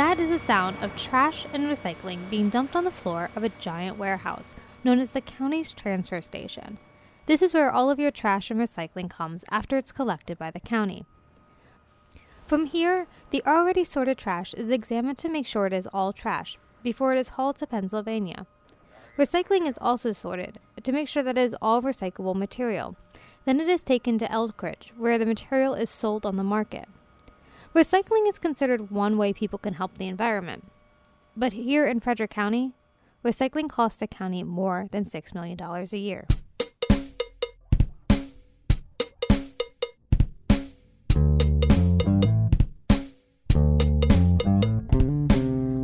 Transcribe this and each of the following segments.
That is the sound of trash and recycling being dumped on the floor of a giant warehouse known as the county's transfer station. This is where all of your trash and recycling comes after it's collected by the county. From here, the already sorted trash is examined to make sure it is all trash before it is hauled to Pennsylvania. Recycling is also sorted to make sure that it is all recyclable material. Then it is taken to Elkridge, where the material is sold on the market. Recycling is considered one way people can help the environment. But here in Frederick County, recycling costs the county more than $6 million a year.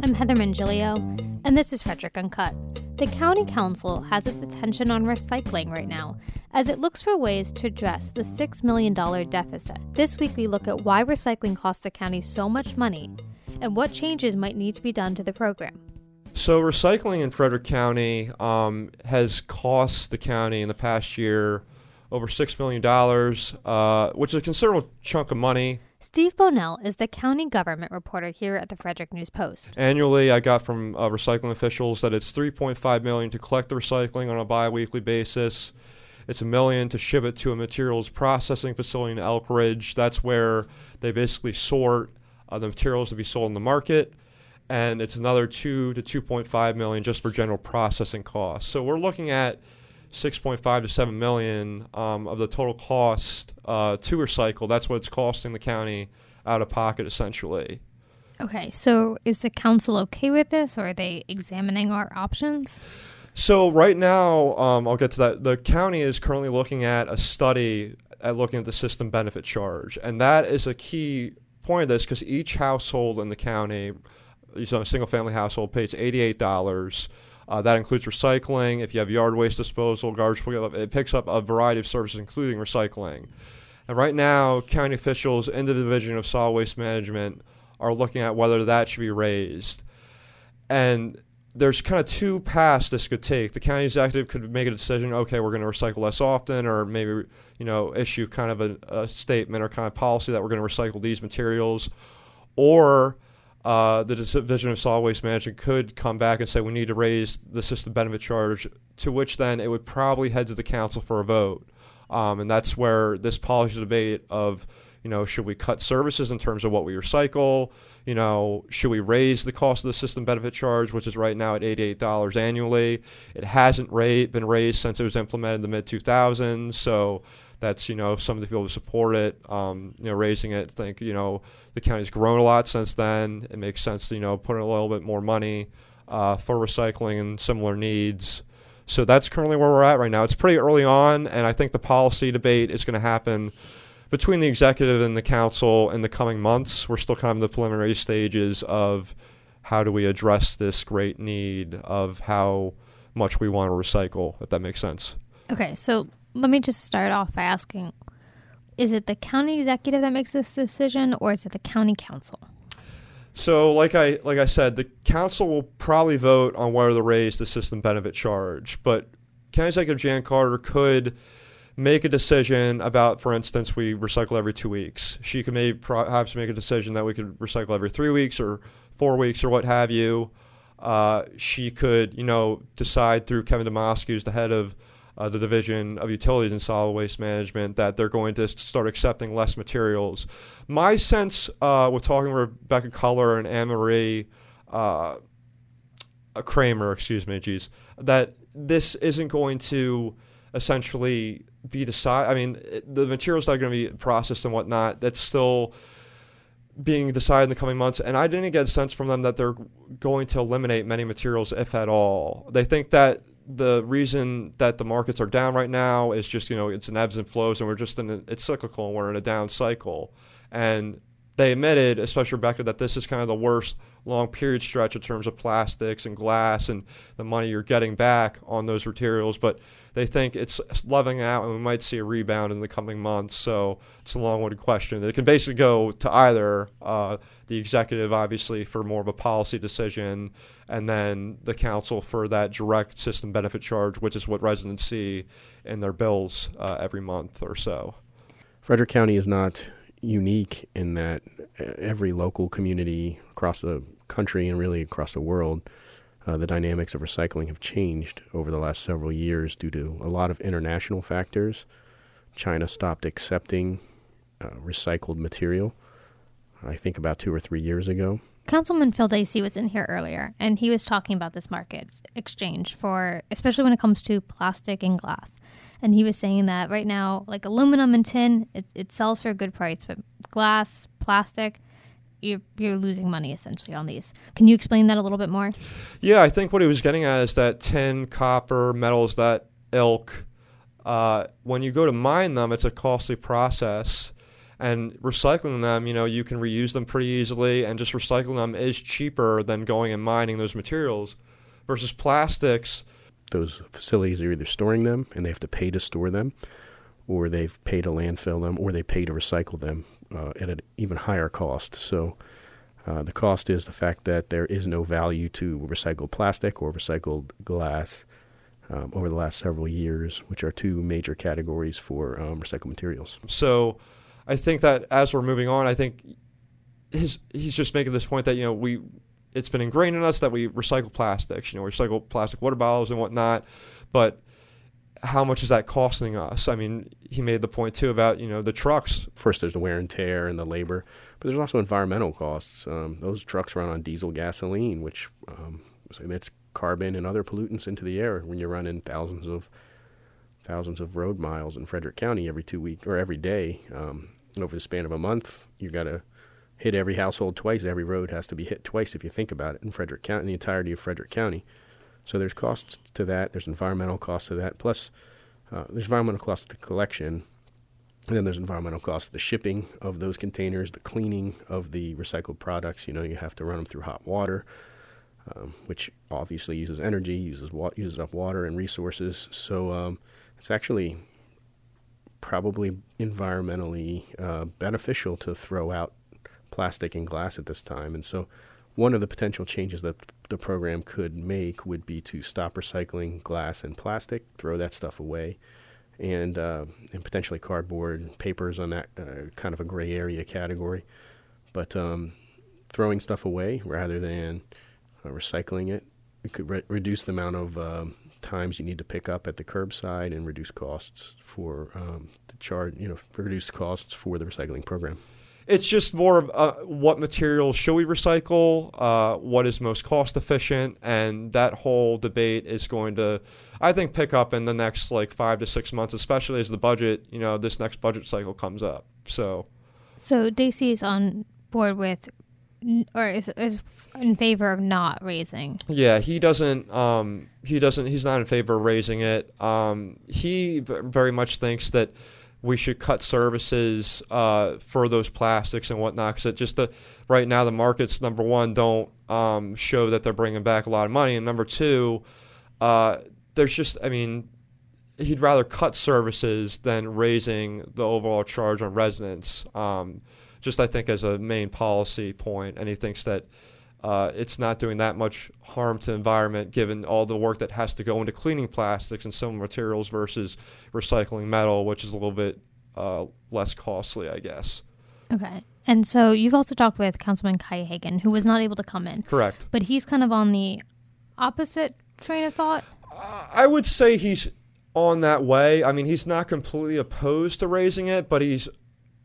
I'm Heather Mongilio, and this is Frederick Uncut. The County Council has its attention on recycling right now as it looks for ways to address the $6 million deficit. This week, we look at why recycling costs the county so much money and what changes might need to be done to the program. So, recycling in Frederick County um, has cost the county in the past year over $6 million, uh, which is a considerable chunk of money. Steve Bohnel is the county government reporter here at the Frederick News Post. Annually, I got from uh, recycling officials that it's 3.5 million to collect the recycling on a biweekly basis. It's a million to ship it to a materials processing facility in Elkridge. That's where they basically sort uh, the materials to be sold in the market. And it's another two to 2.5 million just for general processing costs. So we're looking at 6.5 to 7 million um, of the total cost uh, to recycle. That's what it's costing the county out of pocket, essentially. Okay, so is the council okay with this, or are they examining our options? So right now, um, I'll get to that. The county is currently looking at a study at looking at the system benefit charge, and that is a key point of this because each household in the county, you know, a single family household, pays eighty-eight dollars uh, that includes recycling. If you have yard waste disposal, garbage it picks up a variety of services, including recycling. And right now, county officials in the Division of Solid Waste Management are looking at whether that should be raised. And there's kind of two paths this could take. The county executive could make a decision, okay, we're going to recycle less often, or maybe you know issue kind of a, a statement or kind of policy that we're going to recycle these materials, or uh, the Division of Solid Waste Management could come back and say we need to raise the system benefit charge, to which then it would probably head to the council for a vote. Um, and that's where this policy debate of, you know, should we cut services in terms of what we recycle? You know, should we raise the cost of the system benefit charge, which is right now at $88 annually? It hasn't ra- been raised since it was implemented in the mid 2000s. So that's you know some of the people who support it, um, you know, raising it. Think you know the county's grown a lot since then. It makes sense to you know put in a little bit more money uh, for recycling and similar needs. So that's currently where we're at right now. It's pretty early on, and I think the policy debate is going to happen between the executive and the council in the coming months. We're still kind of in the preliminary stages of how do we address this great need of how much we want to recycle, if that makes sense. Okay, so let me just start off by asking is it the county executive that makes this decision or is it the county council? So, like I like I said, the council will probably vote on whether to raise the system benefit charge, but County Executive Jan Gardner could make a decision about, for instance, we recycle every two weeks. She could maybe perhaps make a decision that we could recycle every three weeks or four weeks or what have you. Uh, she could, you know, decide through Kevin Demosky, who's the head of uh, the Division of Utilities and Solid Waste Management that they're going to start accepting less materials. My sense uh, with talking with Rebecca Culler and Anne Marie uh, Kramer, excuse me, geez, that this isn't going to essentially be decided. I mean, the materials that are going to be processed and whatnot, that's still being decided in the coming months. And I didn't get a sense from them that they're going to eliminate many materials, if at all. They think that the reason that the markets are down right now is just you know it's an ebbs and flows and we're just in a, it's cyclical and we're in a down cycle. And they admitted especially rebecca that this is kind of the worst long period stretch in terms of plastics and glass and the money you're getting back on those materials. But they think it's leveling out and we might see a rebound in the coming months. So it's a long-winded question. It can basically go to either uh, the executive obviously for more of a policy decision and then the council for that direct system benefit charge, which is what residents see in their bills uh, every month or so. Frederick County is not unique in that uh, every local community across the country and really across the world, uh, the dynamics of recycling have changed over the last several years due to a lot of international factors. China stopped accepting uh, recycled material, I think about two or three years ago. Councilman Phil Dacey was in here earlier, and he was talking about this market exchange for, especially when it comes to plastic and glass. And he was saying that right now, like aluminum and tin, it, it sells for a good price, but glass, plastic, you're, you're losing money essentially on these. Can you explain that a little bit more? Yeah, I think what he was getting at is that tin, copper, metals, that ilk, uh, when you go to mine them, it's a costly process. And recycling them, you know, you can reuse them pretty easily, and just recycling them is cheaper than going and mining those materials. Versus plastics, those facilities are either storing them and they have to pay to store them, or they've paid to landfill them, or they pay to recycle them uh, at an even higher cost. So uh, the cost is the fact that there is no value to recycled plastic or recycled glass um, over the last several years, which are two major categories for um, recycled materials. So I think that as we're moving on, I think his, he's just making this point that, you know, we it's been ingrained in us that we recycle plastics, you know, we recycle plastic water bottles and whatnot, but how much is that costing us? I mean, he made the point too about you know the trucks. First, there's the wear and tear and the labor, but there's also environmental costs. Um, those trucks run on diesel gasoline, which um, emits carbon and other pollutants into the air when you're running thousands of thousands of road miles in Frederick County every two weeks or every day. Um, over the span of a month, you got to hit every household twice. Every road has to be hit twice if you think about it in Frederick County, in the entirety of Frederick County. So there's costs to that. There's environmental costs to that. Plus, uh, there's environmental costs to the collection. And then there's environmental costs, to the shipping of those containers, the cleaning of the recycled products. You know, you have to run them through hot water, um, which obviously uses energy, uses wa- uses up water and resources. So um, it's actually probably environmentally uh, beneficial to throw out plastic and glass at this time. And so one of the potential changes that the program could make would be to stop recycling glass and plastic, throw that stuff away, and uh, and potentially cardboard, papers on that uh, kind of a gray area category. But um, throwing stuff away rather than uh, recycling it, it could re- reduce the amount of um, times you need to pick up at the curbside and reduce costs for um, the charge. You know, reduce costs for the recycling program it's just more of uh, what materials should we recycle, uh, what is most cost efficient, and that whole debate is going to, I think, pick up in the next like five to six months, especially as the budget, you know, this next budget cycle comes up. So, so Dacey is on board with, or is, is in favor of not raising. Yeah, he doesn't. Um, he doesn't. He's not in favor of raising it. Um, he very much thinks that we should cut services uh, for those plastics and whatnot because just the right now the markets number one don't um, show that they're bringing back a lot of money and number two uh, there's just I mean he'd rather cut services than raising the overall charge on residents um, just I think as a main policy point and he thinks that uh, it's not doing that much harm to environment given all the work that has to go into cleaning plastics and similar materials versus recycling metal, which is a little bit uh, less costly, I guess. Okay. And so you've also talked with Councilman Kai Hagen, who was not able to come in. Correct. But he's kind of on the opposite train of thought. Uh, I would say he's on that way. I mean, he's not completely opposed to raising it, but he's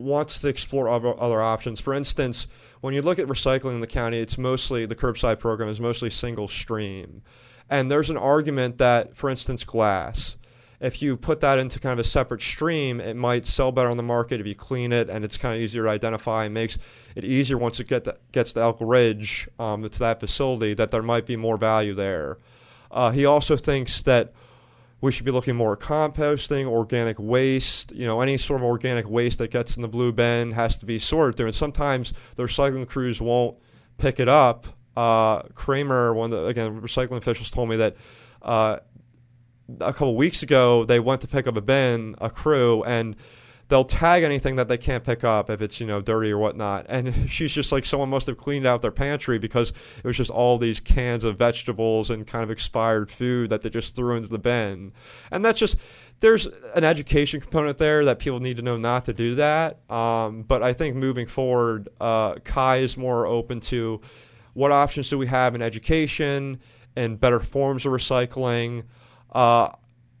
wants to explore other, other options. For instance, when you look at recycling in the county, it's mostly the curbside program is mostly single stream. And there's an argument that, for instance, glass, if you put that into kind of a separate stream, it might sell better on the market if you clean it and it's kind of easier to identify and makes it easier once it get gets to Elkridge um, to that facility that there might be more value there. Uh, he also thinks that we should be looking more at composting, organic waste. You know, any sort of organic waste that gets in the blue bin has to be sorted through. And sometimes the recycling crews won't pick it up. Uh, Kramer, one of the again recycling officials, told me that uh, a couple weeks ago they went to pick up a bin, a crew, and they'll tag anything that they can't pick up if it's you know dirty or whatnot. And she's just like someone must have cleaned out their pantry because it was just all these cans of vegetables and kind of expired food that they just threw into the bin. And that's just there's an education component there that people need to know not to do that. Um, but i think moving forward uh, kai is more open to what options do we have in education and better forms of recycling. Uh,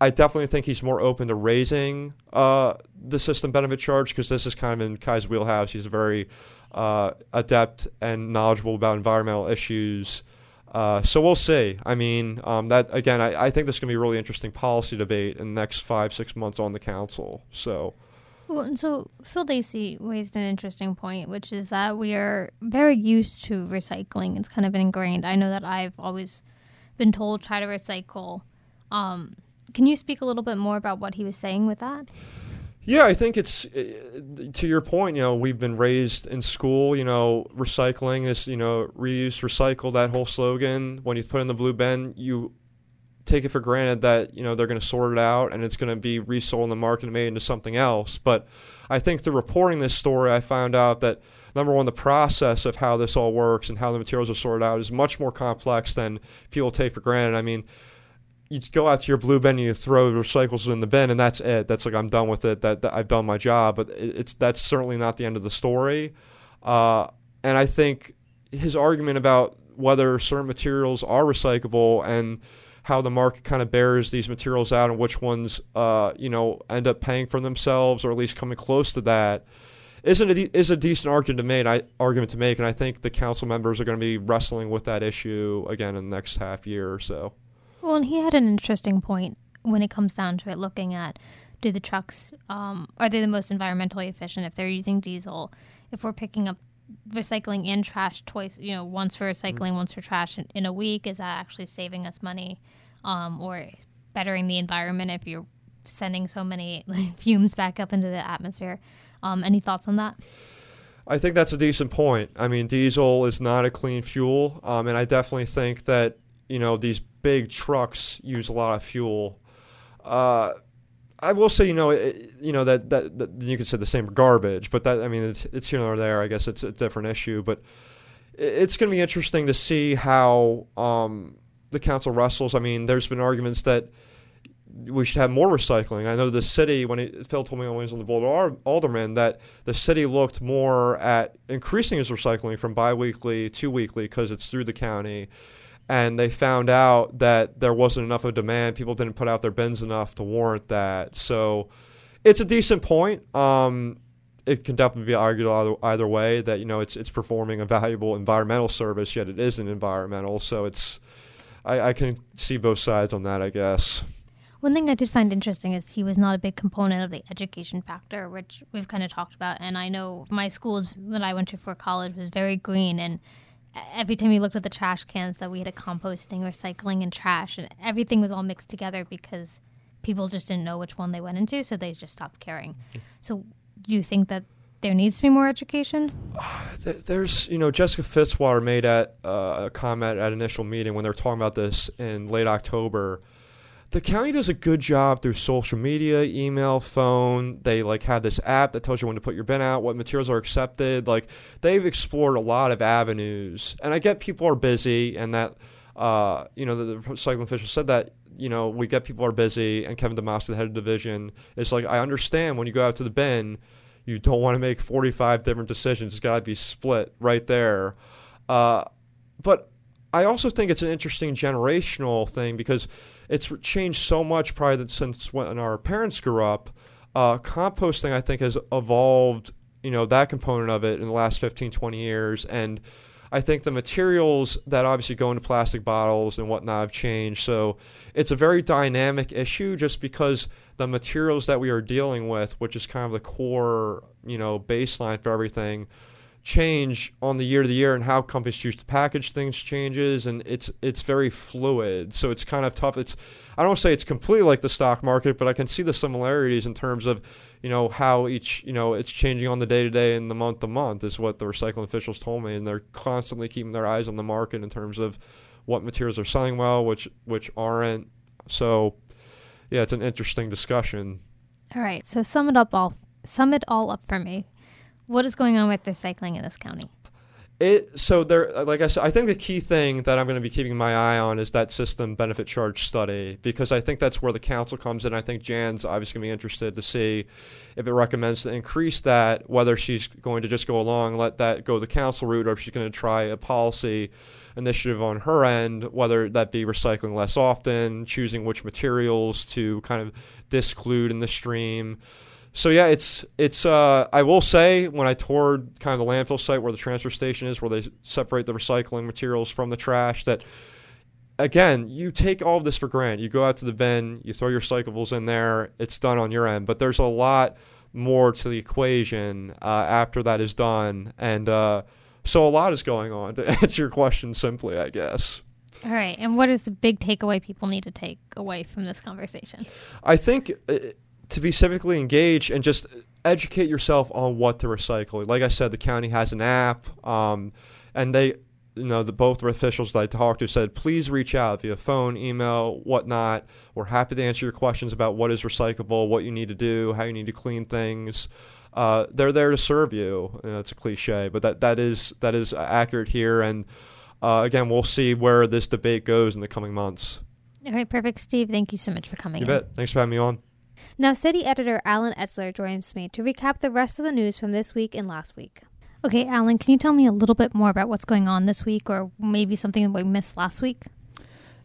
I definitely think he's more open to raising uh, the system benefit charge because this is kind of in Kai's wheelhouse. He's very uh, adept and knowledgeable about environmental issues. Uh, so we'll see. I mean, um, that again, I, I think this is going to be a really interesting policy debate in the next five, six months on the council. So. Well, and so Phil Dacey raised an interesting point, which is that we are very used to recycling. It's kind of ingrained. I know that I've always been told try to recycle. Um, can you speak a little bit more about what he was saying with that? Yeah, I think it's eh, to your point. You know, we've been raised in school. You know, recycling is you know reuse, recycle. That whole slogan. When you put in the blue bin, you take it for granted that you know they're going to sort it out and it's going to be resold in the market and made into something else. But I think through reporting this story, I found out that number one, the process of how this all works and how the materials are sorted out is much more complex than people take for granted. I mean you go out to your blue bin and you throw recyclables in the bin and that's it. That's like I'm done with it. That, that I've done my job. But it, it's that's certainly not the end of the story. Uh, and I think his argument about whether certain materials are recyclable and how the market kind of bears these materials out and which ones uh, you know end up paying for themselves or at least coming close to that isn't a, is a decent argument to make. I, argument to make, and I think the council members are going to be wrestling with that issue again in the next half year or so. Well, and he had an interesting point when it comes down to it, looking at do the trucks um, are they the most environmentally efficient if they're using diesel? If we're picking up recycling and trash twice, you know, once for recycling, mm-hmm. once for trash in, in, a week, is that actually saving us money um, or bettering the environment if you're sending so many like, fumes back up into the atmosphere? Um, any thoughts on that? I think that's a decent point. I mean, diesel is not a clean fuel, um, and I definitely think that you know these big trucks use a lot of fuel. Uh, I will say, you know, it, you know that, that, that you could say the same garbage, but that I mean, it's, it's here or there. I guess it's a different issue, but it's going to be interesting to see how um, the council wrestles. I mean, there's been arguments that we should have more recycling. I know the city, when he, Phil told me when he was on the board of Alderman, that the city looked more at increasing its recycling from biweekly to weekly because it's through the county and they found out that there wasn't enough of demand. People didn't put out their bins enough to warrant that. So it's a decent point. Um, it can definitely be argued either, either, way that you know it's it's performing a valuable environmental service, yet it isn't environmental. So it's I, I can see both sides on that, I guess. One thing I did find interesting is he was not a big component of the education factor, which we've kind of talked about. And I know my schools that I went to for college was very green, and every time we looked at the trash cans that we had a composting, recycling, and trash, and everything was all mixed together because people just didn't know which one they went into, so they just stopped caring. So, do you think that there needs to be more education? There's, you know, Jessica Fitzwater made at, uh, a comment at initial meeting when they were talking about this in late October the county does a good job through social media, email, phone. They like have this app that tells you when to put your bin out, what materials are accepted. Like they've explored a lot of avenues, and I get people are busy, and that uh, you know the, the recycling official said that you know we get people are busy, and Kevin DeMoss, the head of division, is like I understand when you go out to the bin, you don't want to make 45 different decisions. It's got to be split right there. Uh, but I also think it's an interesting generational thing because it's changed so much probably since when our parents grew up. Uh, composting, I think, has evolved, you know, that component of it in the last 15, 20 years. And I think the materials that obviously go into plastic bottles and whatnot have changed. So it's a very dynamic issue just because the materials that we are dealing with, which is kind of the core, you know, baseline for everything, change on the year to year and how companies choose to package things changes and it's it's very fluid. So it's kind of tough. It's i don't say it's completely like the stock market but i can see the similarities in terms of you know how each you know it's changing on the day to day and the month to month is what the recycling officials told me and they're constantly keeping their eyes on the market in terms of what materials are selling well which which aren't. So yeah it's an interesting discussion. All right so sum it up all sum it all up for me what is going on with recycling in this county? It so there, uh, like I said, I think the key thing that I'm going to be keeping my eye on is that system benefit charge study because I think that's where the council comes in. I think Jan's obviously going to be interested to see if it recommends to increase that, whether she's going to just go along, let that go the council route, or if she's going to try a policy initiative on her end, whether that be recycling less often, choosing which materials to kind of disclude in the stream so yeah, it's it's. Uh, I will say when I toured kind of the landfill site where the transfer station is, where they separate the recycling materials from the trash, that again, you take all of this for granted. You go out to the bin, you throw your recyclables in there, it's done on your end. But there's a lot more to the equation uh, after that is done, and uh, so a lot is going on. To answer your question simply, I guess. All right, and what is the big takeaway people need to take away from this conversation? I think uh, to be civically engaged and just educate yourself on what to recycle. Like I said, the county has an app, um, and they, you know, the both the officials that I talked to said, please reach out via phone, email, whatnot. We're happy to answer your questions about what is recyclable, what you need to do, how you need to clean things. Uh, they're there to serve you. you know, it's a cliche, but that that is that is accurate here. And uh, again, we'll see where this debate goes in the coming months. All right, perfect, Steve. Thank you so much for coming. You in. bet. Thanks for having me on. Now, city editor Allen Etzler joins me to recap the rest of the news from this week and last week. Okay, Allen, can you tell me a little bit more about what's going on this week or maybe something that we missed last week?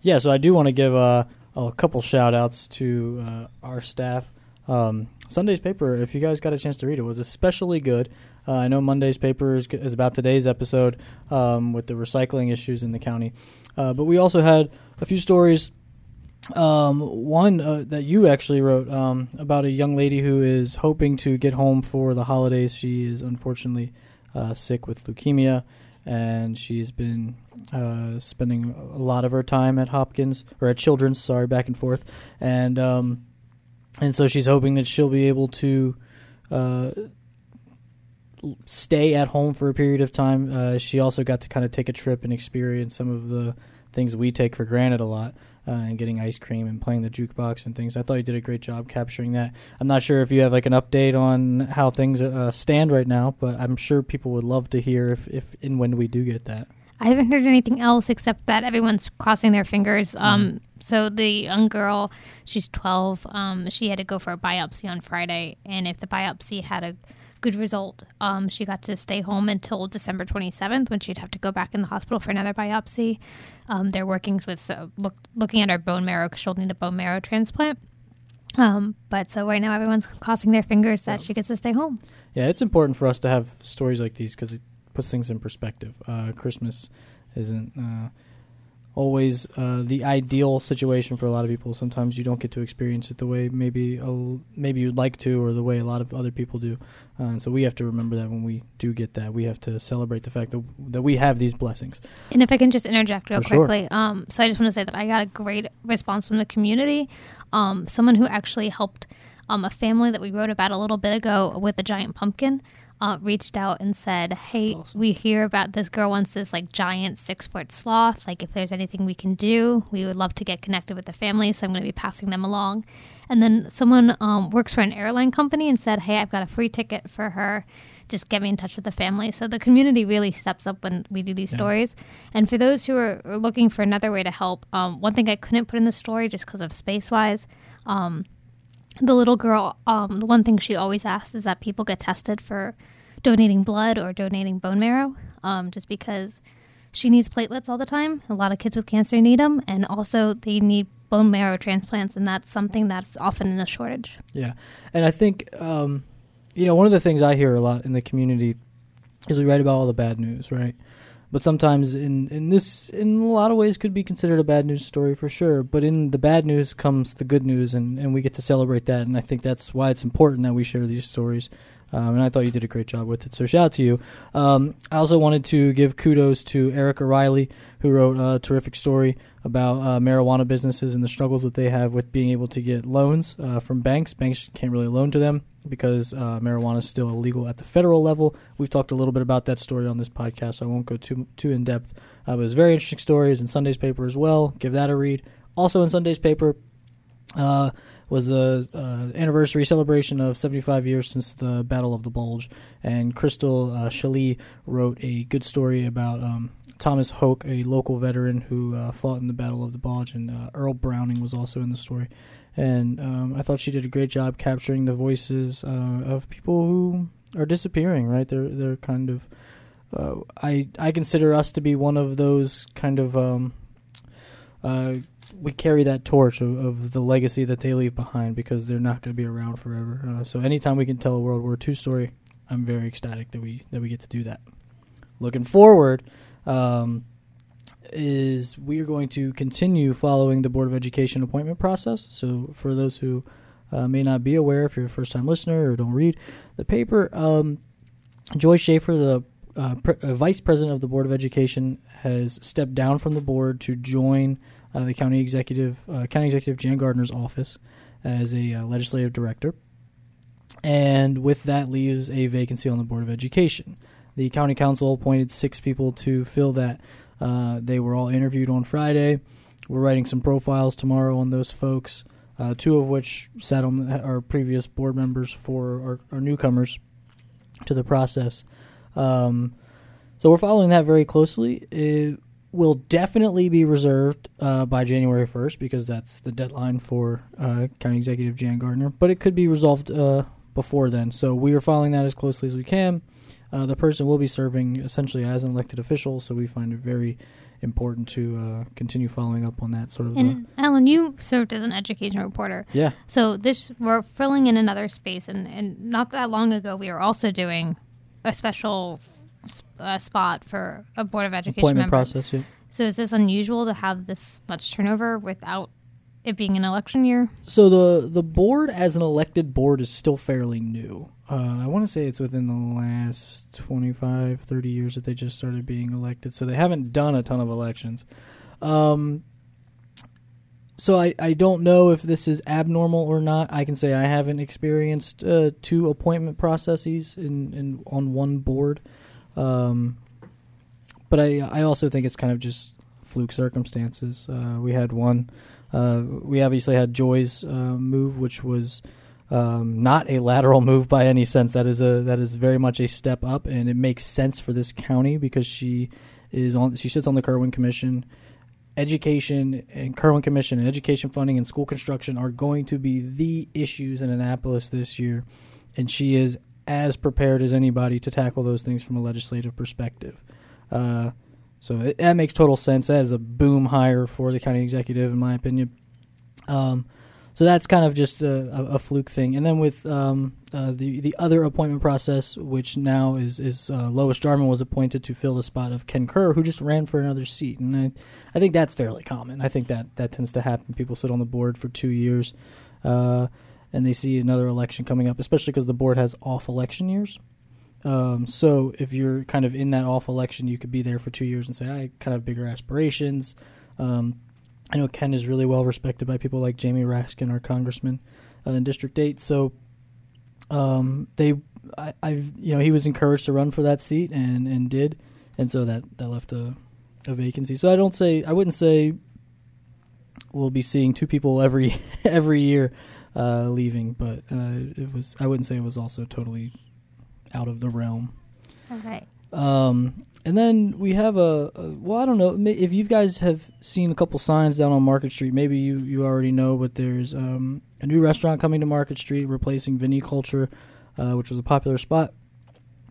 Yeah, so I do want to give uh, a couple shout outs to uh, our staff. Um, Sunday's paper, if you guys got a chance to read it, was especially good. Uh, I know Monday's paper is, is about today's episode um, with the recycling issues in the county. Uh, but we also had a few stories um, one uh, that you actually wrote um, about a young lady who is hoping to get home for the holidays. She is unfortunately uh, sick with leukemia, and she's been uh, spending a lot of her time at Hopkins or at Children's, sorry, back and forth, and um, and so she's hoping that she'll be able to uh, stay at home for a period of time. Uh, she also got to kind of take a trip and experience some of the things we take for granted a lot uh, and getting ice cream and playing the jukebox and things. I thought you did a great job capturing that. I'm not sure if you have like an update on how things uh, stand right now, but I'm sure people would love to hear if, if and when we do get that. I haven't heard anything else except that everyone's crossing their fingers. Mm-hmm. Um, so the young girl, she's 12. Um, she had to go for a biopsy on Friday, and if the biopsy had a good result. Um, she got to stay home until December 27th when she'd have to go back in the hospital for another biopsy. Um, they're working with uh, look, looking at her bone marrow because she'll need a bone marrow transplant. Um, but so right now everyone's crossing their fingers that she gets to stay home. Yeah, it's important for us to have stories like these because it puts things in perspective. Uh, Christmas isn't. Uh, always uh, the ideal situation for a lot of people. Sometimes you don't get to experience it the way maybe maybe you'd like to, or the way a lot of other people do. Uh, and so we have to remember that when we do get that, we have to celebrate the fact that that we have these blessings. And if I can just interject real For quickly, sure. um, so I just want to say that I got a great response from the community. Um, someone who actually helped um, a family that we wrote about a little bit ago with a giant pumpkin uh, reached out and said, "Hey, awesome. we hear about this girl wants this like giant six foot sloth. Like, if there's anything we can do, we would love to get connected with the family. So I'm going to be passing them along." And then someone um, works for an airline company and said, "Hey, I've got a free ticket for her." Just get me in touch with the family. So the community really steps up when we do these yeah. stories. And for those who are looking for another way to help, um, one thing I couldn't put in the story just because of space wise. Um, the little girl, um, the one thing she always asks is that people get tested for donating blood or donating bone marrow, um, just because she needs platelets all the time. A lot of kids with cancer need them, and also they need bone marrow transplants, and that's something that's often in a shortage. Yeah, and I think um, you know one of the things I hear a lot in the community is we write about all the bad news, right? But sometimes in in this in a lot of ways could be considered a bad news story for sure but in the bad news comes the good news and and we get to celebrate that and i think that's why it's important that we share these stories um, and I thought you did a great job with it. So shout out to you. Um, I also wanted to give kudos to eric Riley, who wrote a terrific story about uh, marijuana businesses and the struggles that they have with being able to get loans uh, from banks. Banks can't really loan to them because uh, marijuana is still illegal at the federal level. We've talked a little bit about that story on this podcast, so I won't go too too in depth. Uh, but it's very interesting story. stories in Sunday's paper as well. Give that a read. Also in Sunday's paper, uh, was the uh, anniversary celebration of 75 years since the Battle of the Bulge, and Crystal uh, wrote a good story about um, Thomas Hoke, a local veteran who uh, fought in the Battle of the Bulge, and uh, Earl Browning was also in the story. And um, I thought she did a great job capturing the voices uh, of people who are disappearing. Right, they're they're kind of. Uh, I I consider us to be one of those kind of. Um, uh, we carry that torch of, of, the legacy that they leave behind because they're not going to be around forever. Uh, so anytime we can tell a World War II story, I'm very ecstatic that we that we get to do that. Looking forward, um, is we are going to continue following the Board of Education appointment process. So, for those who uh, may not be aware, if you're a first time listener or don't read the paper, um, Joy Schaefer, the uh, pre- uh, vice president of the Board of Education, has stepped down from the board to join uh, the county executive, uh, county executive Jan Gardner's office as a uh, legislative director. And with that leaves a vacancy on the Board of Education. The county council appointed six people to fill that. Uh, they were all interviewed on Friday. We're writing some profiles tomorrow on those folks, uh, two of which sat on our previous board members for our, our newcomers to the process. Um, so we're following that very closely. It will definitely be reserved uh, by January 1st because that's the deadline for uh, County Executive Jan Gardner, but it could be resolved uh, before then. So we are following that as closely as we can. Uh, the person will be serving essentially as an elected official, so we find it very important to uh, continue following up on that sort of. And uh, Allen, you served as an education reporter. Yeah. So this we're filling in another space, and, and not that long ago we were also doing a special uh, spot for a board of education appointment member. process. Yeah. So is this unusual to have this much turnover without it being an election year? So the the board as an elected board is still fairly new. Uh, I want to say it's within the last 25, 30 years that they just started being elected. So they haven't done a ton of elections. Um, so I, I don't know if this is abnormal or not. I can say I haven't experienced uh, two appointment processes in, in on one board. Um, but I I also think it's kind of just fluke circumstances. Uh, we had one. Uh, we obviously had Joy's uh, move, which was um, not a lateral move by any sense. That is a that is very much a step up, and it makes sense for this county because she is on. She sits on the Kirwan Commission. Education and Kirwan Commission and education funding and school construction are going to be the issues in Annapolis this year, and she is as prepared as anybody to tackle those things from a legislative perspective. Uh, so it, that makes total sense. That is a boom hire for the county executive, in my opinion. Um, so that's kind of just a, a, a fluke thing. And then with um, uh, the the other appointment process, which now is is uh, Lois Jarman was appointed to fill the spot of Ken Kerr, who just ran for another seat, and I, I think that's fairly common. I think that that tends to happen. People sit on the board for two years, uh, and they see another election coming up, especially because the board has off election years. Um, so if you're kind of in that off election, you could be there for two years and say, I kind of bigger aspirations. Um, I know Ken is really well respected by people like Jamie Raskin, our congressman uh, in District Eight. So um, they, I, I've, you know, he was encouraged to run for that seat and and did, and so that that left a a vacancy. So I don't say I wouldn't say we'll be seeing two people every every year uh, leaving, but uh, it was I wouldn't say it was also totally out of the realm. All right. Um, and then we have a, a, well, I don't know if you guys have seen a couple signs down on Market Street. Maybe you you already know, but there's um, a new restaurant coming to Market Street, replacing Viniculture, uh, which was a popular spot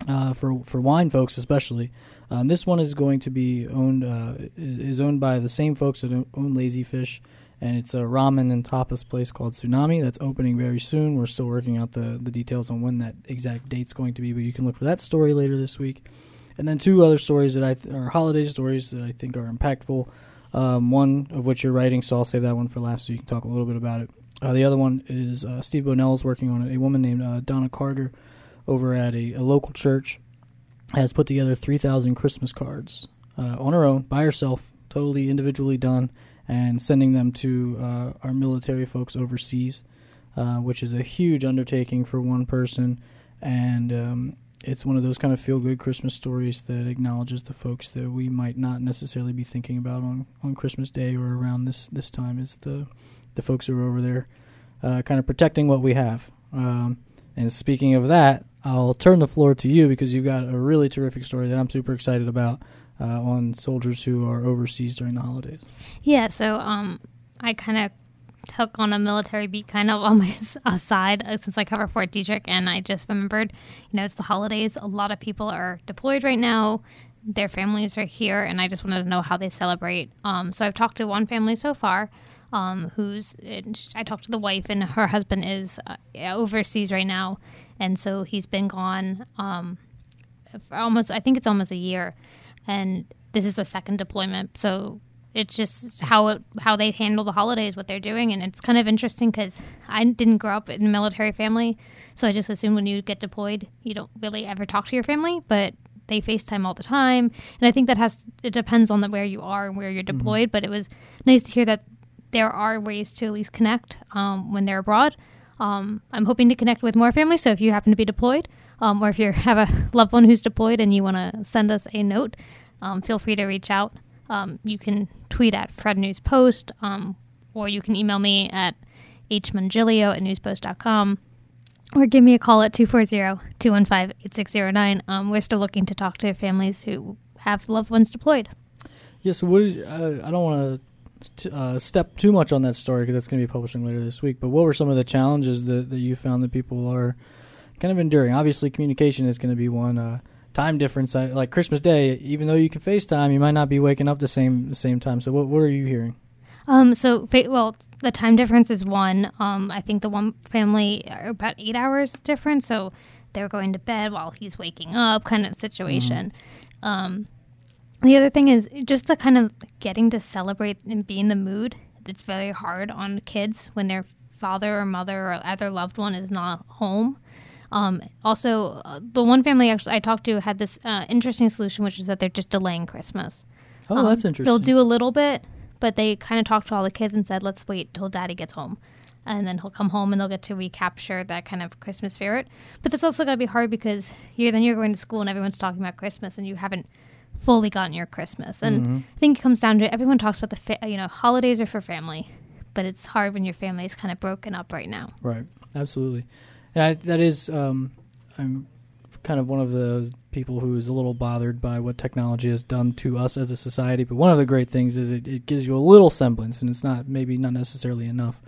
uh, for for wine folks, especially. Um, this one is going to be owned uh, is owned by the same folks that own Lazy Fish, and it's a ramen and tapas place called Tsunami that's opening very soon. We're still working out the the details on when that exact date's going to be, but you can look for that story later this week. And then two other stories that I th- are holiday stories that I think are impactful. Um, one of which you're writing, so I'll save that one for last, so you can talk a little bit about it. Uh, the other one is uh, Steve Bohnel is working on it. A woman named uh, Donna Carter over at a, a, local church has put together 3,000 Christmas cards uh, on her own, by herself, totally individually done, and sending them to uh, our military folks overseas, uh, which is a huge undertaking for one person. And um, it's one of those kind of feel good Christmas stories that acknowledges the folks that we might not necessarily be thinking about on, on Christmas Day or around this, this time is the the folks who are over there uh, kind of protecting what we have. Um, and speaking of that, I'll turn the floor to you because you've got a really terrific story that I'm super excited about uh, on soldiers who are overseas during the holidays. Yeah, so um, I kind of took on a military beat kind of on my side uh, since I cover Fort Detrick, and I just remembered, you know, it's the holidays. A lot of people are deployed right now. Their families are here, and I just wanted to know how they celebrate. Um, so I've talked to one family so far, um, who's I talked to the wife, and her husband is uh, overseas right now, and so he's been gone um, almost. I think it's almost a year, and this is the second deployment. So it's just how it, how they handle the holidays, what they're doing, and it's kind of interesting because I didn't grow up in a military family, so I just assumed when you get deployed, you don't really ever talk to your family, but they FaceTime all the time, and I think that has it depends on the where you are and where you're deployed. But it was nice to hear that there are ways to at least connect um, when they're abroad. Um, I'm hoping to connect with more families, so if you happen to be deployed, um, or if you have a loved one who's deployed and you want to send us a note, um, feel free to reach out. Um, you can tweet at Fred News Post, um, or you can email me at hmongilio at newspost.com, or give me a call at 240-215-8609. Um, we're still looking to talk to families who have loved ones deployed. Yeah, so I don't want to uh, step too much on that story because that's going to be publishing later this week. But what were some of the challenges that, that you found that people are kind of enduring? Obviously, communication is going to be one. Uh, time difference, I, like Christmas Day, even though you can FaceTime, you might not be waking up the same the same time. So what what are you hearing? Um, so, fa- well, the time difference is one. Um, I think the one family are about eight hours difference, so they're going to bed while he's waking up, kind of situation. Um, the other thing is just the kind of getting to celebrate and be in the mood. It's very hard on kids when their father or mother or other loved one is not home. Um, also, uh, the one family actually I talked to had this uh, interesting solution, which is that they're just delaying Christmas. Oh, Um, that's interesting. They'll do a little bit, but they kind of talked to all the kids and said, "Let's wait till Daddy gets home." And then he'll come home and they'll get to recapture that kind of Christmas spirit. But that's also going to be hard because you're then you're going to school and everyone's talking about Christmas and you haven't fully gotten your Christmas. And Mm-hmm. I think it comes down to everyone talks about the fa- you know holidays are for family, but it's hard when your family is kind of broken up right now. Right. Absolutely. And I, that is, um, I'm kind of one of the people who is a little bothered by what technology has done to us as a society. But one of the great things is it, it gives you a little semblance, and it's not maybe not necessarily enough,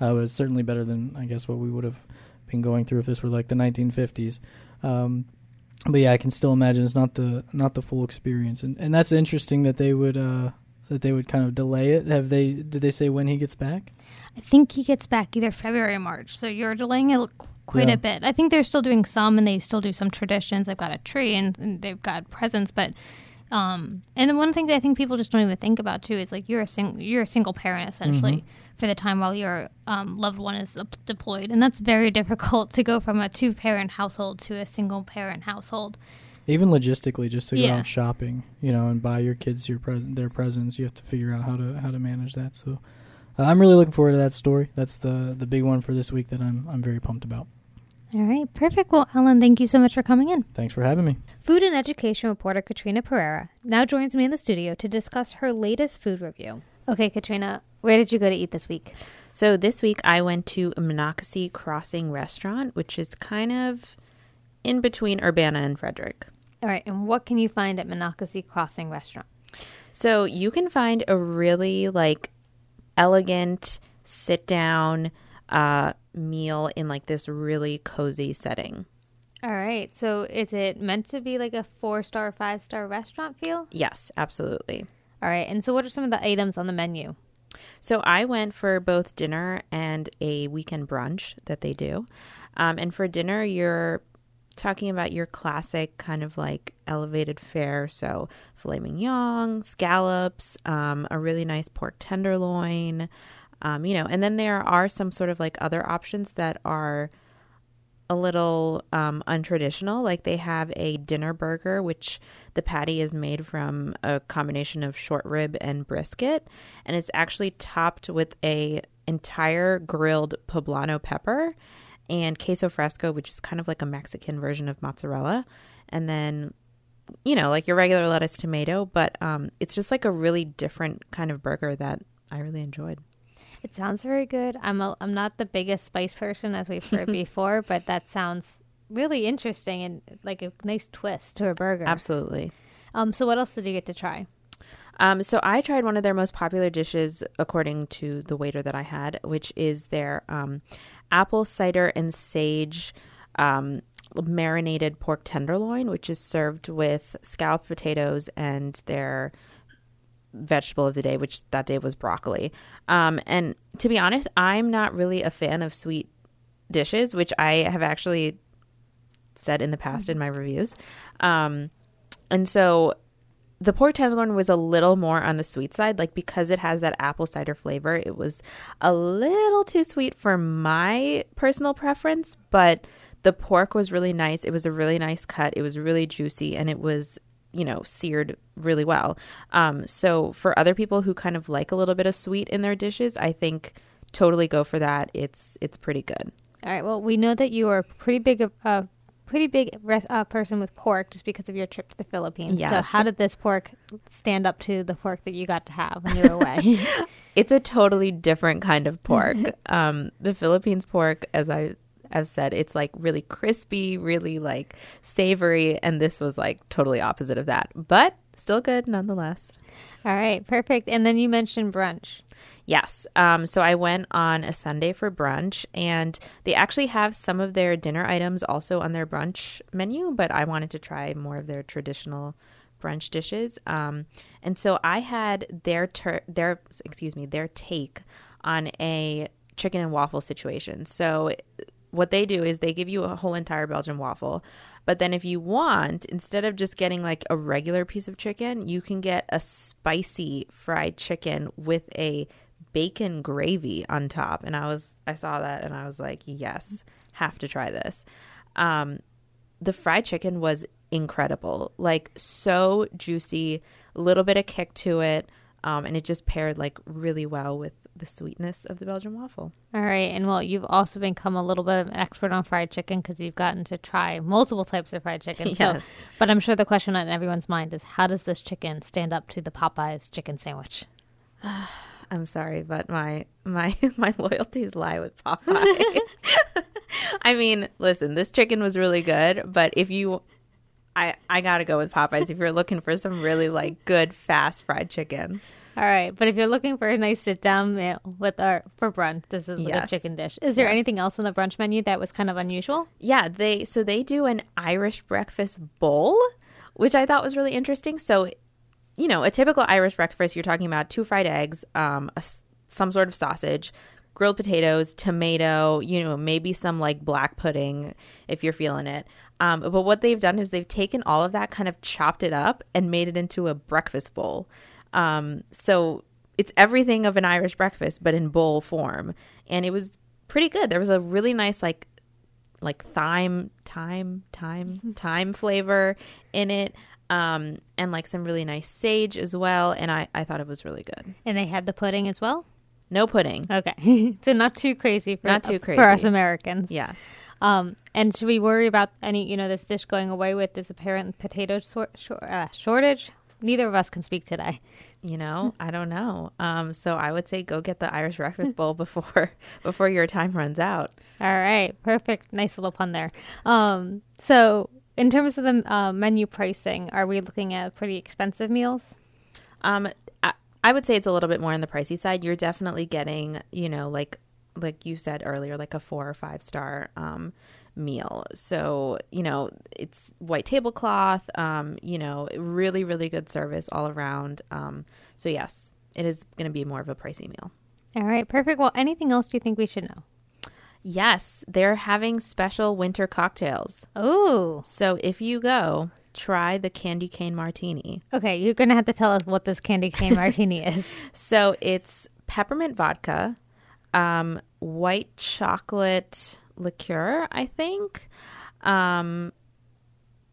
uh, but it's certainly better than I guess what we would have been going through if this were like the 1950s. Um, but yeah, I can still imagine it's not the not the full experience, and and that's interesting that they would uh, that they would kind of delay it. Have they? Did they say when he gets back? I think he gets back either February or March. So you're delaying it quite Yeah. a bit. I think they're still doing some, and they still do some traditions. They've got a tree and, and they've got presents, but um, and then one thing that I think people just don't even think about too is like you're a sing- you're a single parent essentially for the time while your um, loved one is up- deployed, and that's very difficult to go from a two parent household to a single parent household. even logistically just to go Yeah. out shopping you know and buy your kids your present their presents you have to figure out how to how to manage that so uh, i'm really looking forward to that story that's the the big one for this week that i'm i'm very pumped about All right, perfect. Well, Allen, thank you so much for coming in. thanks for having me Food and education reporter Katryna Perera now joins me in the studio to discuss her latest food review. Okay, Katryna, where did you go to eat this week? So this week I went to a Monocacy Crossing restaurant, which is kind of in between Urbana and Frederick. All right, and what can you find at Monocacy Crossing Restaurant? So you can find a really like elegant sit down uh, meal in like this really cozy setting. All right, so is it meant to be like a four star, five star restaurant feel? Yes, absolutely. All right, and so what are some of the items on the menu? So I went for both dinner and a weekend brunch that they do. Um, and for dinner, you're talking about your classic kind of like elevated fare. So filet mignon, scallops, um, a really nice pork tenderloin, um, you know, and then there are some sort of like other options that are a little um, untraditional. Like they have a dinner burger, which the patty is made from a combination of short rib and brisket, and it's actually topped with a entire grilled poblano pepper and queso fresco, which is kind of like a Mexican version of mozzarella, and then you know like your regular lettuce tomato, but um, it's just like a really different kind of burger that I really enjoyed. It sounds very good. I'm a, I'm not the biggest spice person as we've heard before, but that sounds really interesting and like a nice twist to a burger. Absolutely. Um, so what else did you get to try? Um, so I tried one of their most popular dishes, according to the waiter that I had, which is their um, apple cider and sage um, marinated pork tenderloin, which is served with scalloped potatoes and their vegetable of the day, which that day was broccoli. Um, and to be honest, I'm not really a fan of sweet dishes, which I have actually said in the past in my reviews. Um, and so the pork tenderloin was a little more on the sweet side, like because it has that apple cider flavor, it was a little too sweet for my personal preference, but the pork was really nice. It was a really nice cut. It was really juicy and it was, you know, seared really well. Um, so for other people who kind of like a little bit of sweet in their dishes, I think totally go for that. It's it's pretty good. All right. Well, we know that you are pretty big of a pretty big res- uh, person with pork just because of your trip to the Philippines. So how did this pork stand up to the pork that you got to have when you were away? It's a totally different kind of pork. um, the Philippines pork, as I have said, it's like really crispy, really like savory, and this was like totally opposite of that, but still good nonetheless. All right. Perfect. And then you mentioned brunch. Yes. Um, so I went on a Sunday for brunch, and they actually have some of their dinner items also on their brunch menu, but I wanted to try more of their traditional brunch dishes. Um, and so I had their tur- their excuse me their take on a chicken and waffle situation. So what they do is they give you a whole entire Belgian waffle. But then if you want, instead of just getting like a regular piece of chicken, you can get a spicy fried chicken with a bacon gravy on top. And I was I saw that and I was like, "Yes, have to try this." Um the fried chicken was incredible. Like so juicy, a little bit of kick to it. Um, and it just paired like really well with the sweetness of the Belgian waffle. All right. And well, you've also become a little bit of an expert on fried chicken because you've gotten to try multiple types of fried chicken. So, Yes. but I'm sure the question on everyone's mind is how does this chicken stand up to the Popeyes chicken sandwich? I'm sorry, but my my my loyalties lie with Popeye. I mean, listen, this chicken was really good, but if you I I got to go with Popeyes if you're looking for some really like good fast fried chicken. All right, but if you're looking for a nice sit down meal with our for brunch, this is like a chicken dish. Is there Yes. anything else on the brunch menu that was kind of unusual? Yeah, they so they do an Irish breakfast bowl, which I thought was really interesting. So, you know, a typical Irish breakfast, you're talking about two fried eggs, um, a some sort of sausage, grilled potatoes, tomato, you know, maybe some like black pudding if you're feeling it. Um, but what they've done is they've taken all of that, kind of chopped it up, and made it into a breakfast bowl. Um, so it's everything of an Irish breakfast, but in bowl form, and it was pretty good. There was a really nice like like thyme, thyme, thyme, thyme flavor in it, um, and like some really nice sage as well. And I, I thought it was really good. And they had the pudding as well. No pudding. Okay, so not too crazy. For, Not too crazy. for us. Americans. Yes. Um, and should we worry about any, you know, this dish going away with this apparent potato sor- shor- uh, shortage? Neither of us can speak today. You know, I don't know. Um, so I would say go get the Irish breakfast bowl before before your time runs out. All right, perfect. Nice little pun there. Um, so in terms of the uh, menu pricing, are we looking at pretty expensive meals? Um, I, I would say it's a little bit more on the pricey side. You're definitely getting, you know, like like you said earlier, like a four or five star um, meal. So you know, it's white tablecloth. Um, you know, really really good service all around. Um, so yes, it is going to be more of a pricey meal. All right, perfect. Well, anything else do you think we should know? Yes, they're having special winter cocktails. Oh, So if you go, try the candy cane martini. okay. You're gonna have to tell us what this candy cane martini is. So it's peppermint vodka, um, white chocolate liqueur, I think. Um,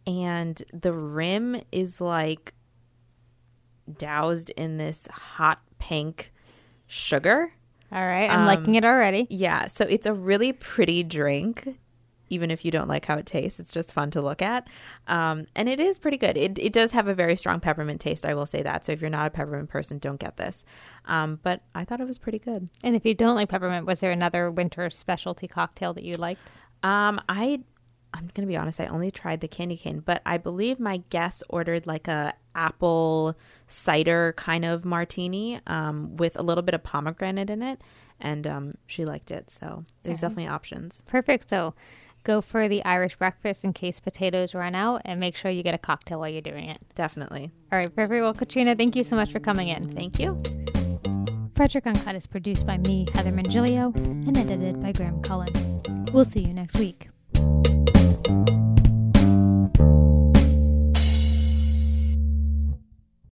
and the rim is like doused in this hot pink sugar. All right, I'm Um, liking it already. Yeah, so it's a really pretty drink. even if you don't like how it tastes. It's just fun to look at. Um, and it is pretty good. It, it does have a very strong peppermint taste, I will say that. So if you're not a peppermint person, don't get this. Um, but I thought it was pretty good. And if you don't like peppermint, was there another winter specialty cocktail that you liked? Um, I I'm gonna be honest. I only tried the candy cane, but I believe my guest ordered like a apple cider kind of martini um, with a little bit of pomegranate in it, and um, she liked it. So there's Okay. definitely options. Perfect. So go for the Irish breakfast in case potatoes run out and make sure you get a cocktail while you're doing it. Definitely. All right, perfect. Well, Katryna, thank you so much for coming in. Thank you. Frederick Uncut is produced by me, Heather Mongilio, and edited by Graham Cullen. We'll see you next week. Thank you.